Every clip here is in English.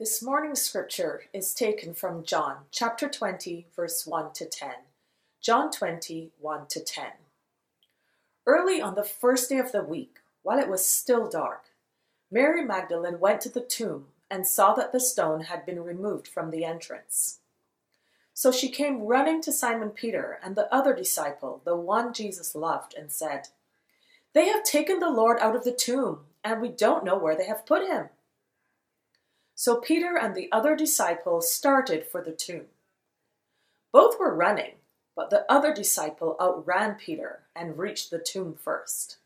This morning's scripture is taken from John chapter 20, verse 1 to 10. John 20, 1 to 10. Early on the first day of the week, while it was still dark, Mary Magdalene went to the tomb and saw that the stone had been removed from the entrance. So she came running to Simon Peter and the other disciple, the one Jesus loved, and said, They have taken the Lord out of the tomb, and we don't know where they have put him. So Peter and the other disciple started for the tomb. Both were running, but the other disciple outran Peter and reached the tomb first.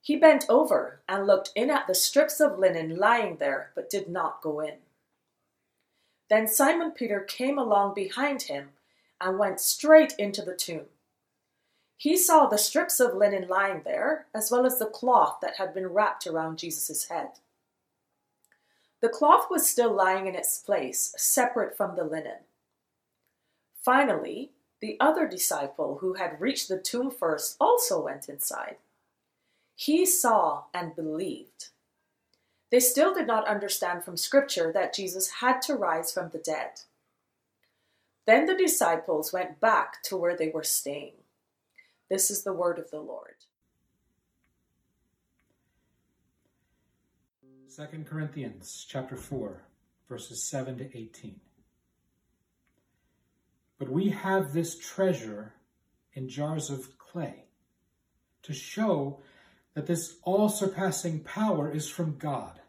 He bent over and looked in at the strips of linen lying there, but did not go in. Then Simon Peter came along behind him and went straight into the tomb. He saw the strips of linen lying there, as well as the cloth that had been wrapped around Jesus' head. The cloth was still lying in its place, separate from the linen. Finally, the other disciple who had reached the tomb first also went inside. He saw and believed. They still did not understand from Scripture that Jesus had to rise from the dead. Then the disciples went back to where they were staying. This is the word of the Lord. 2 Corinthians chapter 4 verses 7 to 18. But we have this treasure in jars of clay to show that this all surpassing power is from God,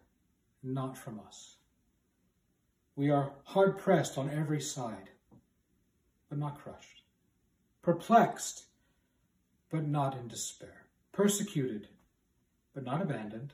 not from us. We are hard pressed on every side, but not crushed, perplexed, but not in despair, persecuted, but not abandoned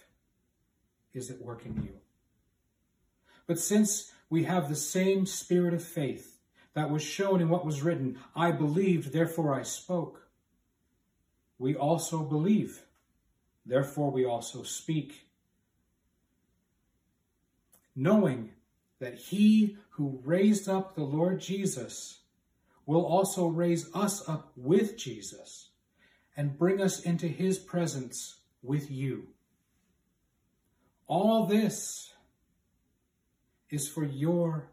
is at work in you. But since we have the same spirit of faith that was shown in what was written, I believed, therefore I spoke, we also believe, therefore we also speak. Knowing that he who raised up the Lord Jesus will also raise us up with Jesus and bring us into his presence with you. All this is for your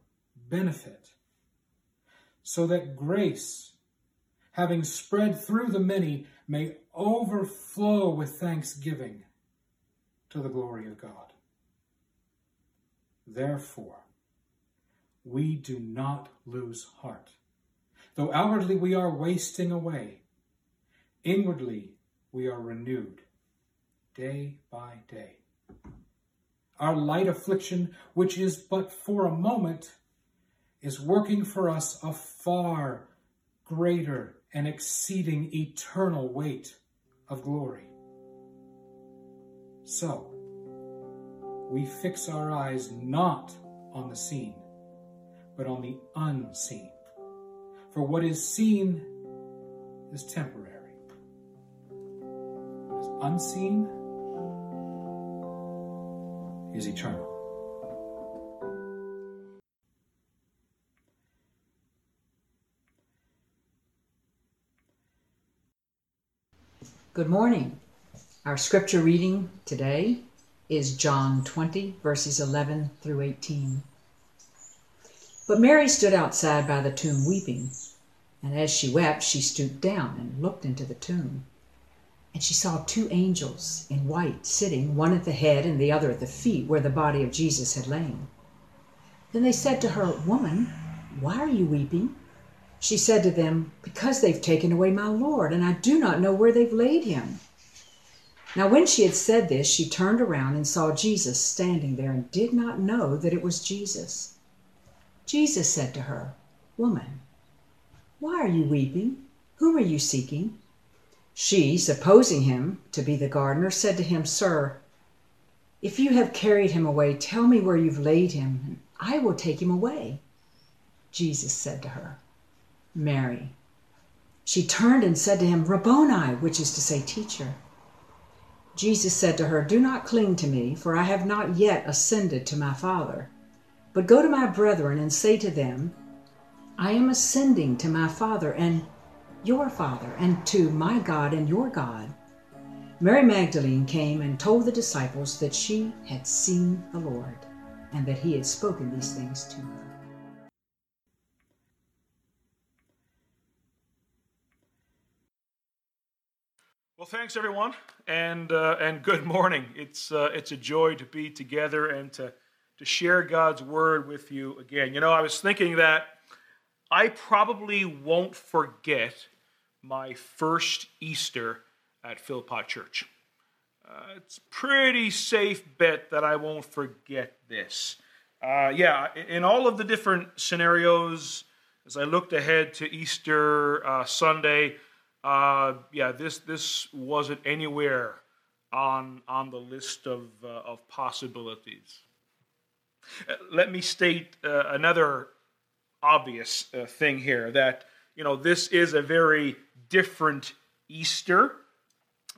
benefit, so that grace, having spread through the many, may overflow with thanksgiving to the glory of God. Therefore, we do not lose heart. Though outwardly we are wasting away, inwardly we are renewed day by day our light affliction, which is but for a moment, is working for us a far greater and exceeding eternal weight of glory. So, we fix our eyes not on the seen, but on the unseen. For what is seen is temporary. Unseen is eternal. Good morning. Our scripture reading today is John 20, verses 11 through 18. But Mary stood outside by the tomb weeping, and as she wept, she stooped down and looked into the tomb. And she saw two angels in white sitting, one at the head and the other at the feet, where the body of Jesus had lain. Then they said to her, Woman, why are you weeping? She said to them, Because they've taken away my Lord, and I do not know where they've laid him. Now, when she had said this, she turned around and saw Jesus standing there and did not know that it was Jesus. Jesus said to her, Woman, why are you weeping? Whom are you seeking? She, supposing him to be the gardener, said to him, Sir, if you have carried him away, tell me where you've laid him, and I will take him away. Jesus said to her, Mary. She turned and said to him, Rabboni, which is to say, teacher. Jesus said to her, Do not cling to me, for I have not yet ascended to my Father. But go to my brethren and say to them, I am ascending to my Father and your Father, and to my God and your God. Mary Magdalene came and told the disciples that she had seen the Lord, and that he had spoken these things to her. Well, thanks everyone, and uh, and good morning. It's uh, it's a joy to be together and to to share God's word with you again. You know, I was thinking that I probably won't forget my first Easter at Philpott Church. Uh, it's pretty safe bet that I won't forget this. Uh, yeah, in all of the different scenarios, as I looked ahead to Easter uh, Sunday uh, yeah, this this wasn't anywhere on on the list of uh, of possibilities. Uh, let me state another obvious uh, thing here that you know this is a very different Easter,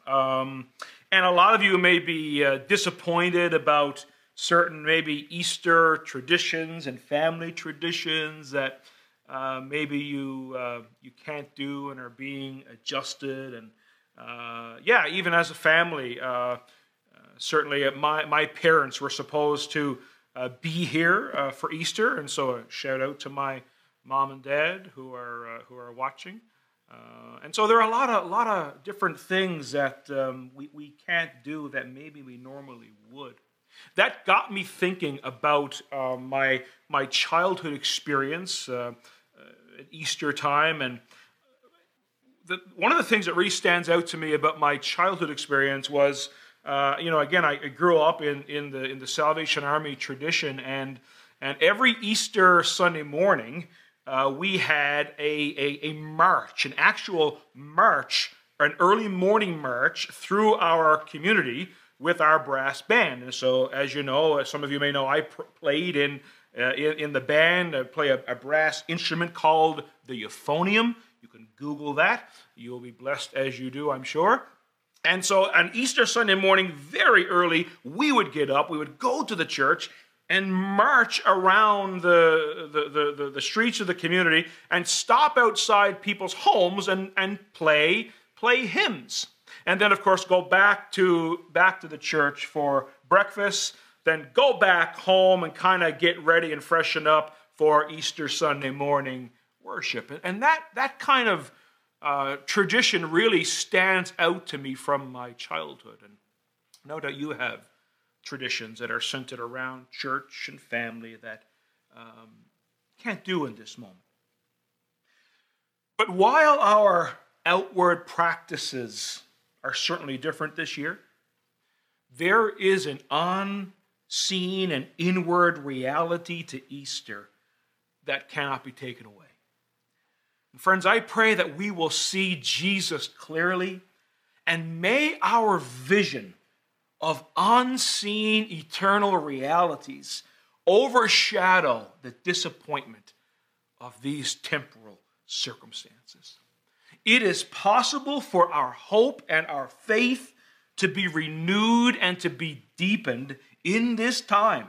um, and a lot of you may be uh, disappointed about certain maybe Easter traditions and family traditions that uh, maybe you uh, you can't do and are being adjusted. And uh, yeah even as a family uh, uh, certainly my, my parents were supposed to be here for Easter and so a shout out to my mom and dad who are who are watching and so there are a lot of a lot of different things that um, we, we can't do that maybe we normally would that got me thinking about uh, my my childhood experience. Uh, at Easter time. And the, one of the things that really stands out to me about my childhood experience was, uh, you know, again, I grew up in, in, the, in the Salvation Army tradition, and, and every Easter Sunday morning, uh, we had a, a, a march, an actual march, an early morning march through our community with our brass band. And so, as you know, as some of you may know, I pr- played in uh, in, in, the band, uh, play a, a, brass instrument called the euphonium. You can Google that. You'll be blessed as you do, I'm sure. And so on Easter Sunday morning, very early, we would get up, we would go to the church and march around the, the, the, the, streets of the community and stop outside people's homes and, and play, play hymns. And then, of course, go back to, back to the church for breakfast then go back home and kind of get ready and freshen up for Easter Sunday morning worship. And that, that kind of uh, tradition really stands out to me from my childhood. And no doubt you have traditions that are centered around church and family that um, can't do in this moment. But while our outward practices are certainly different this year, there is an unseen and inward reality to Easter that cannot be taken away. And friends, I pray that we will see Jesus clearly, and may our vision of unseen eternal realities overshadow the disappointment of these temporal circumstances. It is possible for our hope and our faith to be renewed and to be deepened in this time.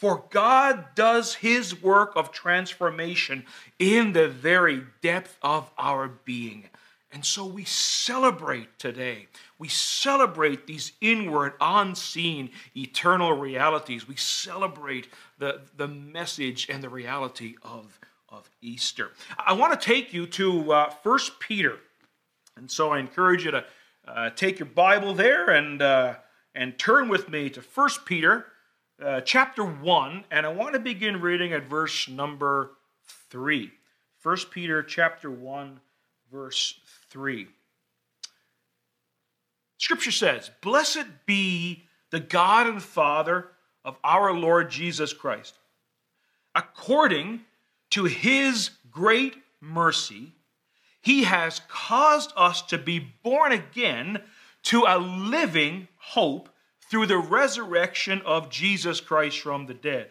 For God does his work of transformation in the very depth of our being. And so we celebrate today. We celebrate these inward, unseen, eternal realities. We celebrate the, the message and the reality of, of Easter. I want to take you to uh, 1 Peter. And so I encourage you to uh, take your Bible there and uh, and turn with me to 1 Peter uh, chapter 1, and I want to begin reading at verse number 3. 1 Peter chapter 1, verse 3. Scripture says, Blessed be the God and Father of our Lord Jesus Christ. According to his great mercy, he has caused us to be born again to a living hope through the resurrection of Jesus Christ from the dead,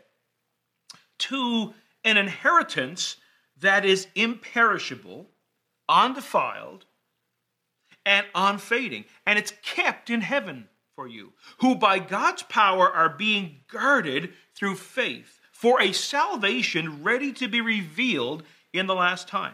to an inheritance that is imperishable, undefiled, and unfading, and it's kept in heaven for you, who by God's power are being guarded through faith for a salvation ready to be revealed in the last time.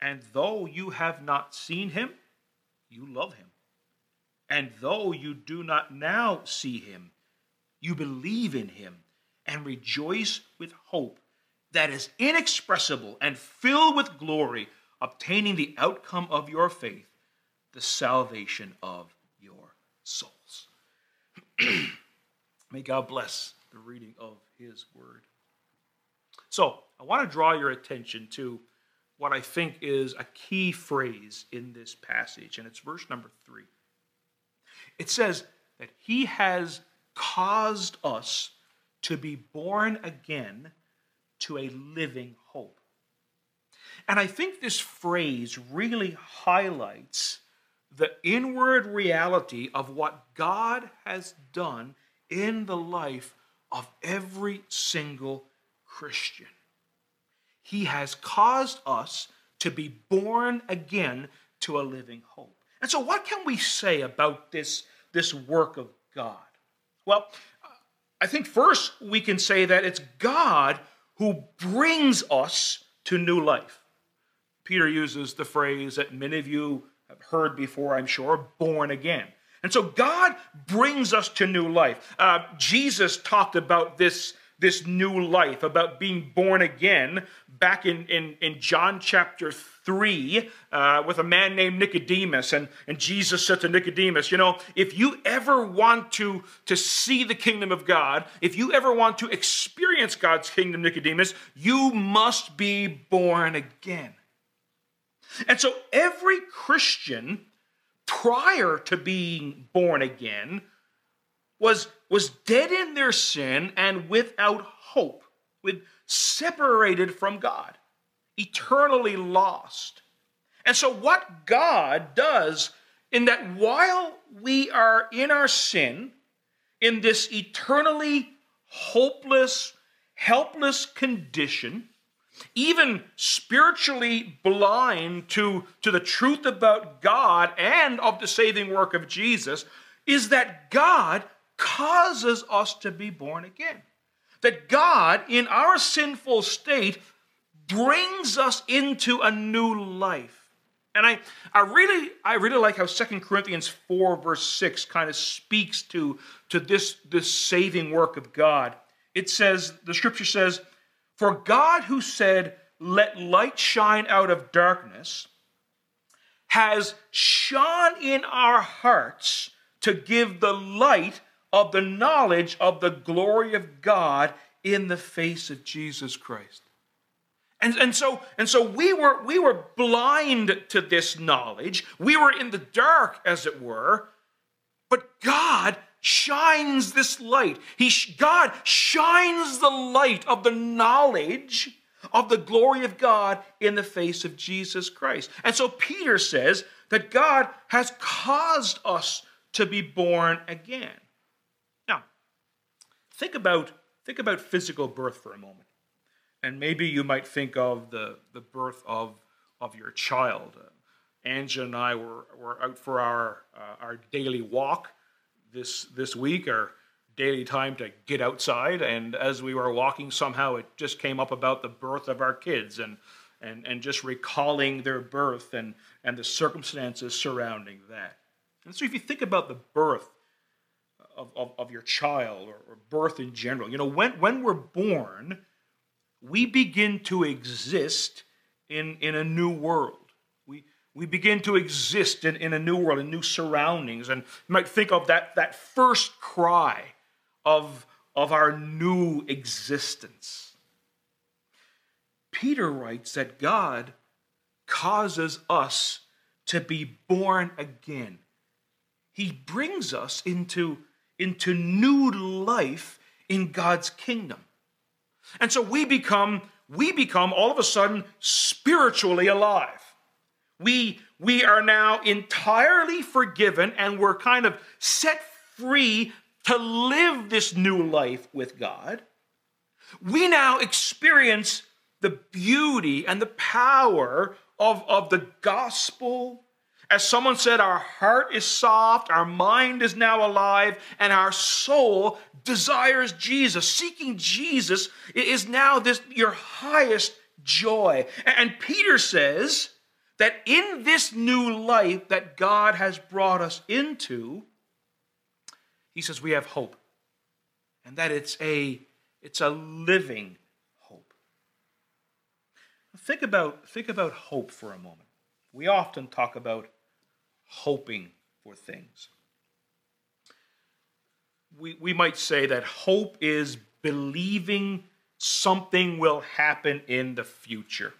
And though you have not seen him, you love him. And though you do not now see him, you believe in him and rejoice with hope that is inexpressible and filled with glory, obtaining the outcome of your faith, the salvation of your souls. May God bless the reading of his word. So, I want to draw your attention to what I think is a key phrase in this passage, and it's verse number three. It says that he has caused us to be born again to a living hope. And I think this phrase really highlights the inward reality of what God has done in the life of every single Christian. He has caused us to be born again to a living hope. And so, what can we say about this, this work of God? Well, I think first we can say that it's God who brings us to new life. Peter uses the phrase that many of you have heard before, I'm sure, born again. And so God brings us to new life. Uh, Jesus talked about this this new life, about being born again, back in, in, in John chapter 3 uh, with a man named Nicodemus. And, and Jesus said to Nicodemus, You know, if you ever want to, to see the kingdom of God, if you ever want to experience God's kingdom, Nicodemus, you must be born again. And so every Christian prior to being born again was, was dead in their sin and without hope, with separated from God, eternally lost. And so, what God does in that while we are in our sin, in this eternally hopeless, helpless condition, even spiritually blind to, to the truth about God and of the saving work of Jesus, is that God causes us to be born again. That God, in our sinful state, brings us into a new life. And I, I really, I really like how 2 Corinthians 4, verse 6 kind of speaks to, to this, this saving work of God. It says, the scripture says, For God who said, Let light shine out of darkness, has shone in our hearts to give the light of the knowledge of the glory of God in the face of Jesus Christ. And, and so and so we were we were blind to this knowledge. We were in the dark, as it were, but God shines this light. He God shines the light of the knowledge of the glory of God in the face of Jesus Christ. And so Peter says that God has caused us to be born again. Think about, think about physical birth for a moment. And maybe you might think of the, the birth of, of your child. Uh, Angela and I were, were out for our, uh, our daily walk this, this week, our daily time to get outside. And as we were walking, somehow it just came up about the birth of our kids and, and, and just recalling their birth and, and the circumstances surrounding that. And so if you think about the birth of, of, of your child or, or birth in general. You know, when, when we're born, we begin to exist in, in a new world. We, we begin to exist in, in a new world, in new surroundings. And you might think of that, that first cry of, of our new existence. Peter writes that God causes us to be born again. He brings us into, into new life in God's kingdom. And so we become, we become all of a sudden spiritually alive. We, we are now entirely forgiven and we're kind of set free to live this new life with God. We now experience the beauty and the power of, of the gospel. As someone said, our heart is soft, our mind is now alive, and our soul desires Jesus. Seeking Jesus is now this your highest joy. And Peter says that in this new life that God has brought us into, he says we have hope. And that it's a it's a living hope. Think about think about hope for a moment. We often talk about hoping for things we, we might say that hope is believing something will happen in the future.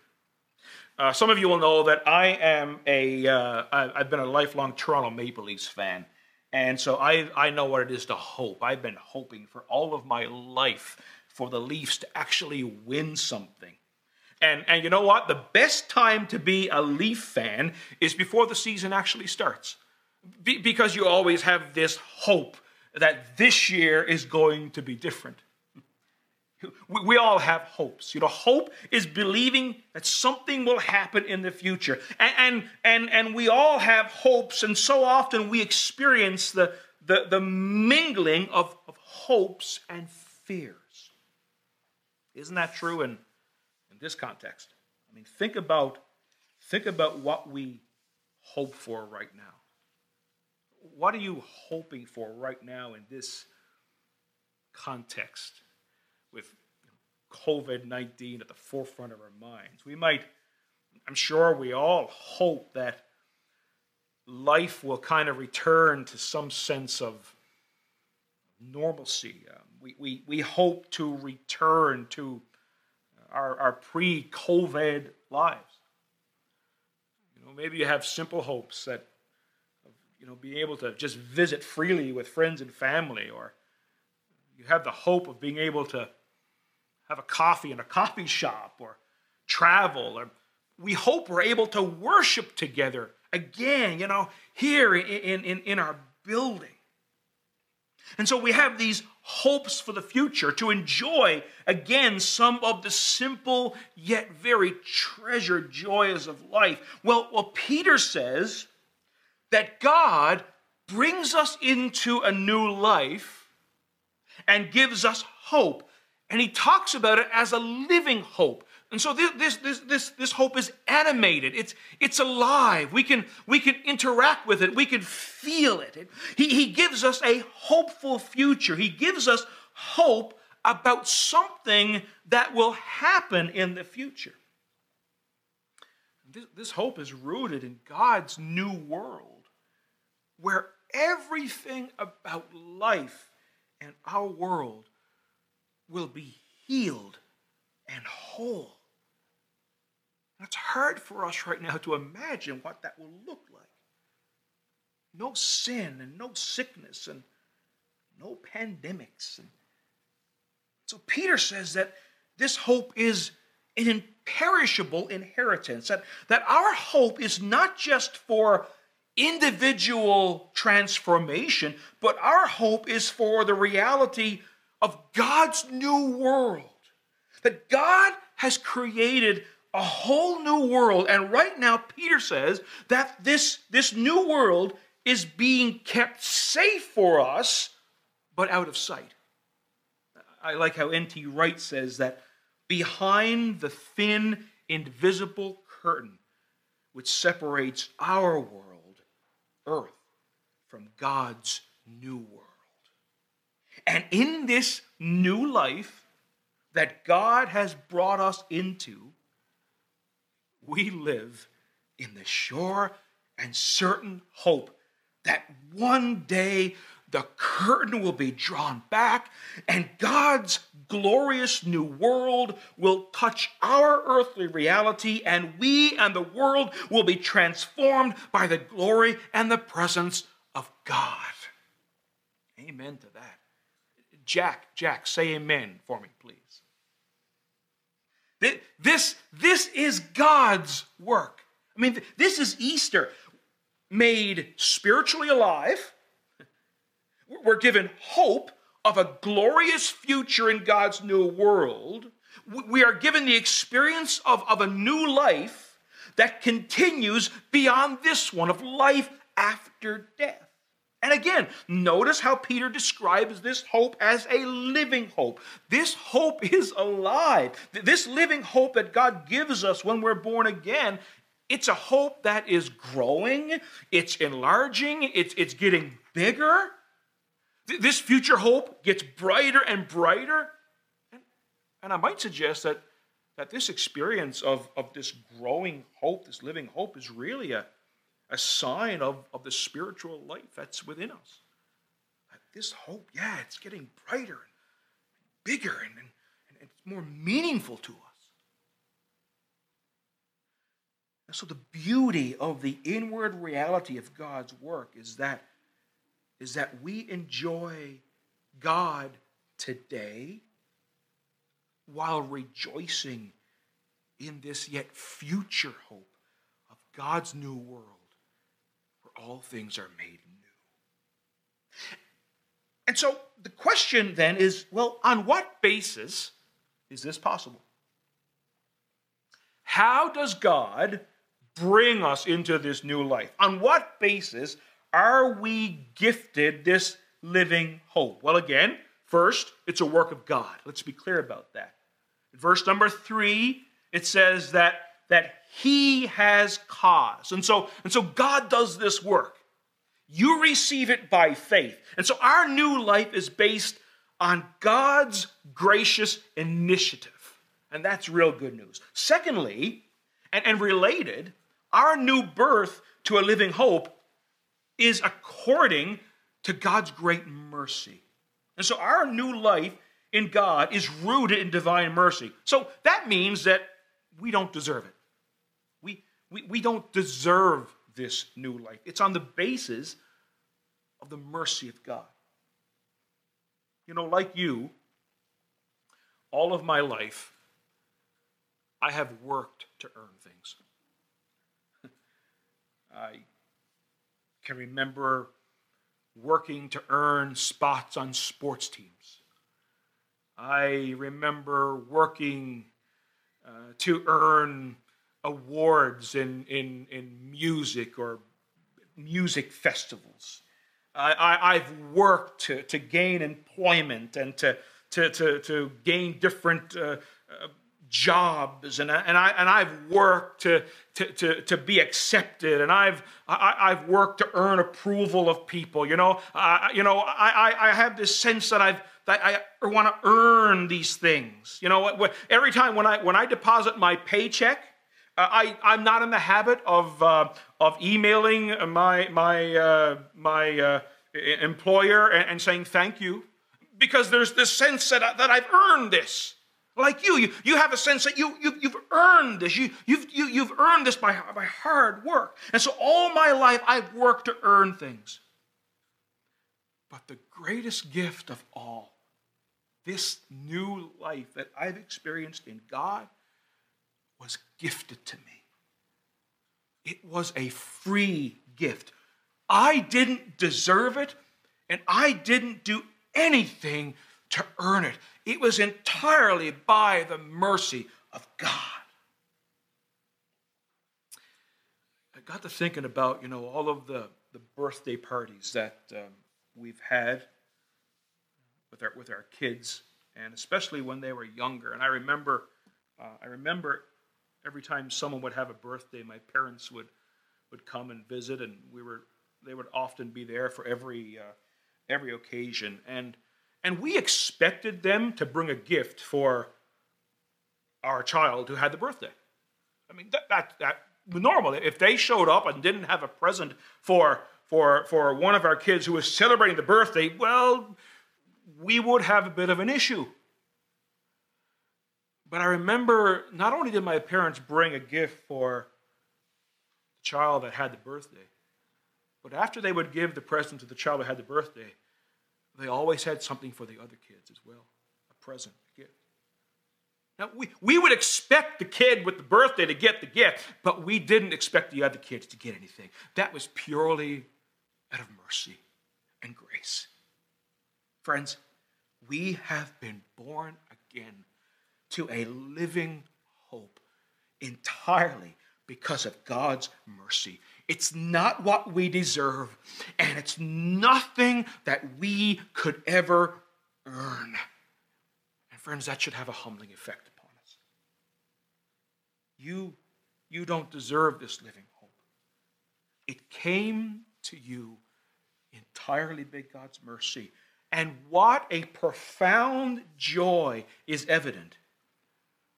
Uh, some of you will know that I am a uh, I've been a lifelong Toronto Maple Leafs fan. And so I, I know what it is to hope. I've been hoping for all of my life for the Leafs to actually win something. And, and you know what? The best time to be a Leaf fan is before the season actually starts. Be, because you always have this hope that this year is going to be different. We, we all have hopes. You know, hope is believing that something will happen in the future. And, and, and, and we all have hopes, and so often we experience the, the, the mingling of, of hopes and fears. Isn't that true in, in this context? I mean, think about, think about what we hope for right now what are you hoping for right now in this context with COVID 19 at the forefront of our minds? We might, I'm sure we all hope that life will kind of return to some sense of normalcy. Um, we, we, we hope to return to our, our pre COVID lives. You know, maybe you have simple hopes that you know, being able to just visit freely with friends and family, or you have the hope of being able to have a coffee in a coffee shop or travel, or we hope we're able to worship together again, you know, here in, in, in our building. And so we have these hopes for the future to enjoy again some of the simple yet very treasured joys of life. Well, well Peter says that God brings us into a new life and gives us hope. And he talks about it as a living hope. And so this, this, this, this, hope is animated. It's, it's alive. We can, we can interact with it. We can feel it. He, he gives us a hopeful future. He gives us hope about something that will happen in the future. This, this hope is rooted in God's new world where everything about life and our world will be healed and whole. It's hard for us right now to imagine what that will look like. No sin and no sickness and no pandemics. And so Peter says that this hope is an imperishable inheritance, that, that our hope is not just for individual transformation, but our hope is for the reality of God's new world. That God has created a whole new world. And right now, Peter says that this, this new world is being kept safe for us, but out of sight. I like how N.T. Wright says that behind the thin, invisible curtain which separates our world earth from God's new world. And in this new life that God has brought us into, we live in the sure and certain hope that one day the curtain will be drawn back, and God's glorious new world will touch our earthly reality, and we and the world will be transformed by the glory and the presence of God. Amen to that. Jack, Jack, say amen for me, please. This, this is God's work. I mean, this is Easter made spiritually alive. We're given hope of a glorious future in God's new world. We are given the experience of, of a new life that continues beyond this one of life after death. And again, notice how Peter describes this hope as a living hope. This hope is alive. This living hope that God gives us when we're born again it's a hope that is growing, it's enlarging, it's, it's getting bigger. This future hope gets brighter and brighter. And, and I might suggest that, that this experience of, of this growing hope, this living hope, is really a, a sign of, of the spiritual life that's within us. This hope, yeah, it's getting brighter and bigger and, and, and it's more meaningful to us. And so the beauty of the inward reality of God's work is that, is that we enjoy God today while rejoicing in this yet future hope of God's new world all things are made new. And so the question then is well, on what basis is this possible? How does God bring us into this new life? On what basis are we gifted this living hope? Well, again, first, it's a work of God. Let's be clear about that. verse number three, it says that, that He has cause. And so, and so God does this work. You receive it by faith. And so our new life is based on God's gracious initiative. And that's real good news. Secondly, and, and related, our new birth to a living hope is according to God's great mercy. And so our new life in God is rooted in divine mercy. So that means that we don't deserve it. We, we, don't deserve this new life. It's on the basis of the mercy of God. You know, like you, all of my life, I have worked to earn things. I can remember working to earn spots on sports teams. I remember working uh, to earn awards in, in, in music or music festivals. I, have worked to, to gain employment and to, to, to, to gain different uh, uh, jobs and, I, and, I, and I've worked to, to, to, to be accepted and I've, I, I've worked to earn approval of people. You know, I, you know I, I, I have this sense that I've, that I want to earn these things. You know, every time when I, when I deposit my paycheck, I, I'm not in the habit of, uh, of emailing my, my, uh, my uh, employer and, and saying thank you because there's this sense that, I, that I've earned this like you. You, you have a sense that you, you, you've earned this. You, you've, you, you've earned this by, by hard work. And so all my life, I've worked to earn things. But the greatest gift of all, this new life that I've experienced in God, was gifted to me. It was a free gift. I didn't deserve it, and I didn't do anything to earn it. It was entirely by the mercy of God. I got to thinking about, you know, all of the, the birthday parties that um, we've had with our, with our kids, and especially when they were younger. And I remember, uh, I remember every time someone would have a birthday, my parents would, would come and visit, and we were, they would often be there for every, uh, every occasion. And and we expected them to bring a gift for our child who had the birthday. I mean, that, that, that normal. If they showed up and didn't have a present for, for, for one of our kids who was celebrating the birthday, well, we would have a bit of an issue. But I remember not only did my parents bring a gift for the child that had the birthday, but after they would give the present to the child that had the birthday, they always had something for the other kids as well a present, a gift. Now, we, we would expect the kid with the birthday to get the gift, but we didn't expect the other kids to get anything. That was purely out of mercy and grace. Friends, we have been born again to a living hope entirely because of God's mercy. It's not what we deserve, and it's nothing that we could ever earn. And friends, that should have a humbling effect upon us. You, you don't deserve this living hope. It came to you entirely by God's mercy. And what a profound joy is evident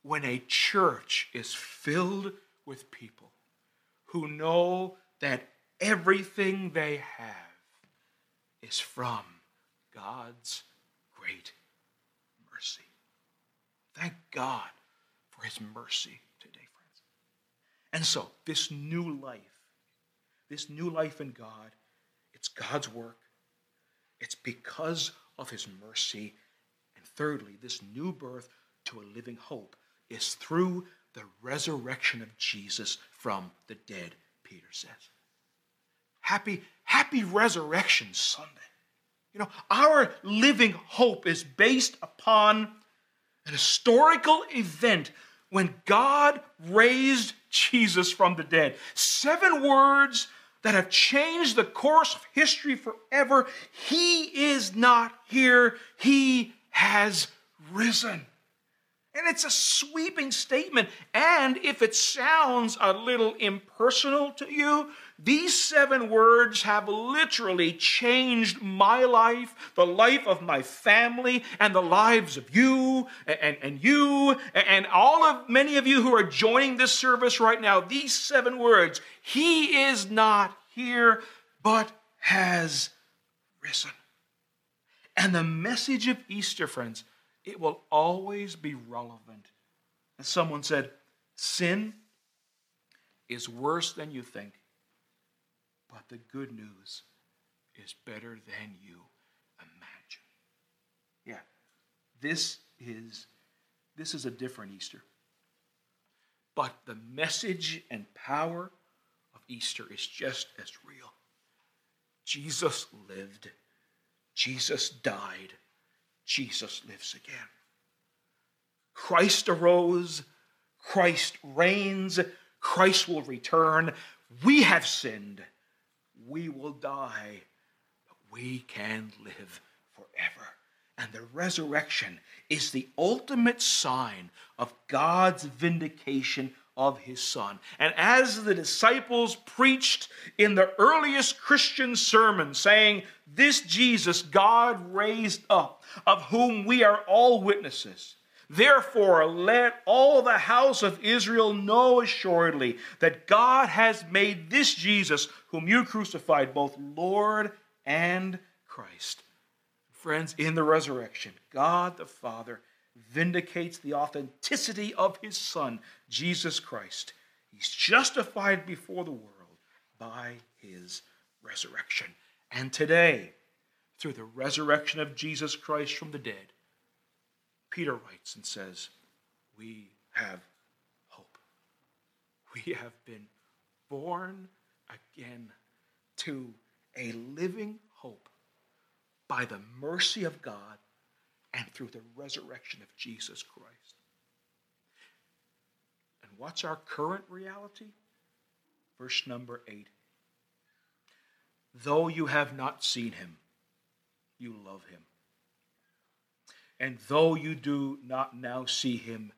when a church is filled with people who know that everything they have is from God's great mercy. Thank God for his mercy today, friends. And so, this new life, this new life in God, it's God's work. It's because of his mercy. And thirdly, this new birth to a living hope is through the resurrection of Jesus from the dead, Peter says. Happy, happy Resurrection Sunday. You know, our living hope is based upon an historical event when God raised Jesus from the dead. Seven words that have changed the course of history forever. He is not here, He has risen. And it's a sweeping statement. And if it sounds a little impersonal to you, these seven words have literally changed my life, the life of my family, and the lives of you and, and you and all of many of you who are joining this service right now. These seven words He is not here, but has risen. And the message of Easter, friends, it will always be relevant. As someone said, sin is worse than you think, but the good news is better than you imagine. Yeah, this is this is a different Easter. But the message and power of Easter is just as real. Jesus lived. Jesus died. Jesus lives again. Christ arose, Christ reigns, Christ will return. We have sinned, we will die, but we can live forever. And the resurrection is the ultimate sign of God's vindication of his son. And as the disciples preached in the earliest Christian sermon, saying, This Jesus God raised up, of whom we are all witnesses. Therefore, let all the house of Israel know assuredly that God has made this Jesus, whom you crucified, both Lord and Christ. Friends, in the resurrection, God the Father vindicates the authenticity of his Son, Jesus Christ. He's justified before the world by his resurrection. And today, through the resurrection of Jesus Christ from the dead, Peter writes and says, We have hope. We have been born again to a living hope by the mercy of God and through the resurrection of Jesus Christ. What's our current reality? Verse number eight. Though you have not seen him, you love him. And though you do not now see him,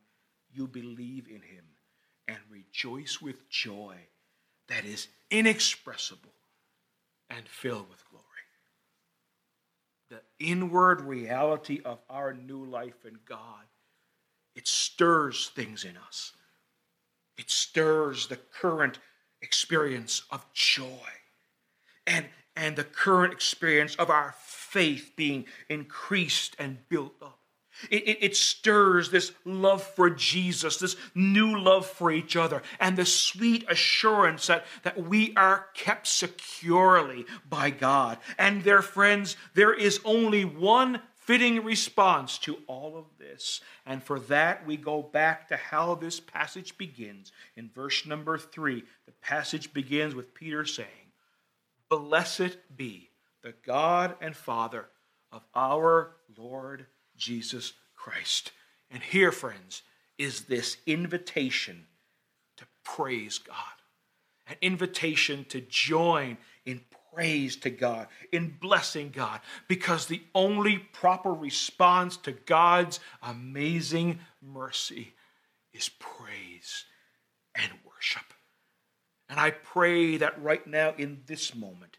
you believe in him and rejoice with joy that is inexpressible and filled with glory the inward reality of our new life in God, it stirs things in us. It stirs the current experience of joy. And and the current experience of our faith being increased and built up. It, it, it, stirs this love for Jesus, this new love for each other, and the sweet assurance that, that we are kept securely by God. And, their friends, there is only one fitting response to all of this. And for that, we go back to how this passage begins. In verse number three, the passage begins with Peter saying, Blessed be the God and Father of our Lord Jesus Christ. And here, friends, is this invitation to praise God, an invitation to join in praise to God, in blessing God, because the only proper response to God's amazing mercy is praise and worship. And I pray that right now in this moment,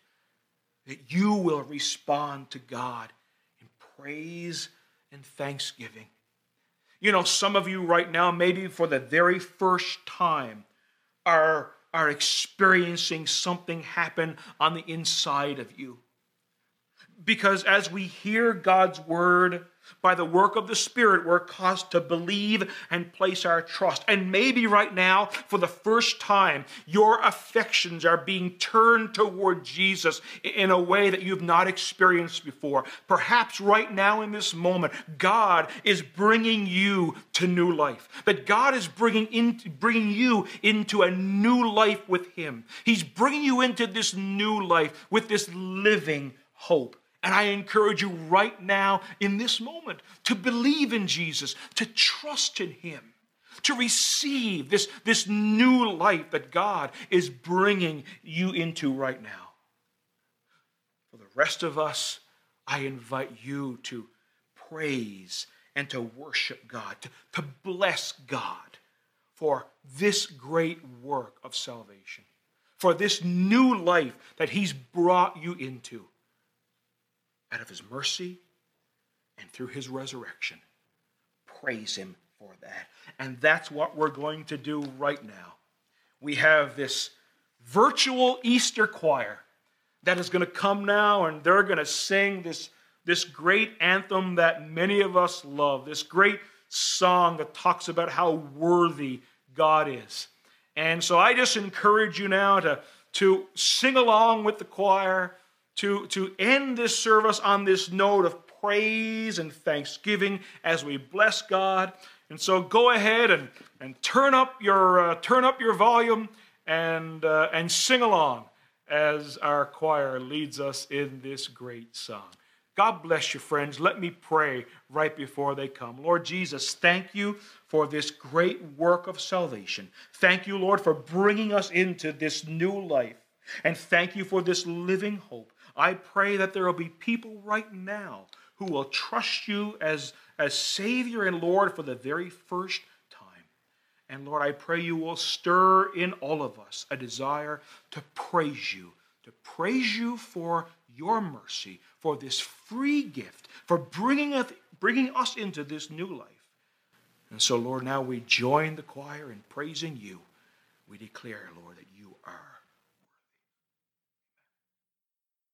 that you will respond to God in praise and thanksgiving. You know, some of you right now, maybe for the very first time, are, are experiencing something happen on the inside of you. Because as we hear God's word, by the work of the Spirit, we're caused to believe and place our trust. And maybe right now, for the first time, your affections are being turned toward Jesus in a way that you've not experienced before. Perhaps right now, in this moment, God is bringing you to new life. That God is bringing, in, bringing you into a new life with Him. He's bringing you into this new life with this living hope. And I encourage you right now, in this moment, to believe in Jesus, to trust in Him, to receive this, this new life that God is bringing you into right now. For the rest of us, I invite you to praise and to worship God, to, to bless God for this great work of salvation, for this new life that He's brought you into out of his mercy and through his resurrection. Praise him for that. And that's what we're going to do right now. We have this virtual Easter choir that is going to come now and they're going to sing this, this great anthem that many of us love, this great song that talks about how worthy God is. And so I just encourage you now to, to sing along with the choir to, to end this service on this note of praise and thanksgiving as we bless God. And so go ahead and, and turn, up your, uh, turn up your volume and, uh, and sing along as our choir leads us in this great song. God bless you, friends. Let me pray right before they come. Lord Jesus, thank you for this great work of salvation. Thank you, Lord, for bringing us into this new life. And thank you for this living hope. I pray that there will be people right now who will trust you as, as Savior and Lord for the very first time. And Lord, I pray you will stir in all of us a desire to praise you, to praise you for your mercy, for this free gift, for bringing us, bringing us into this new life. And so, Lord, now we join the choir in praising you. We declare, Lord, that you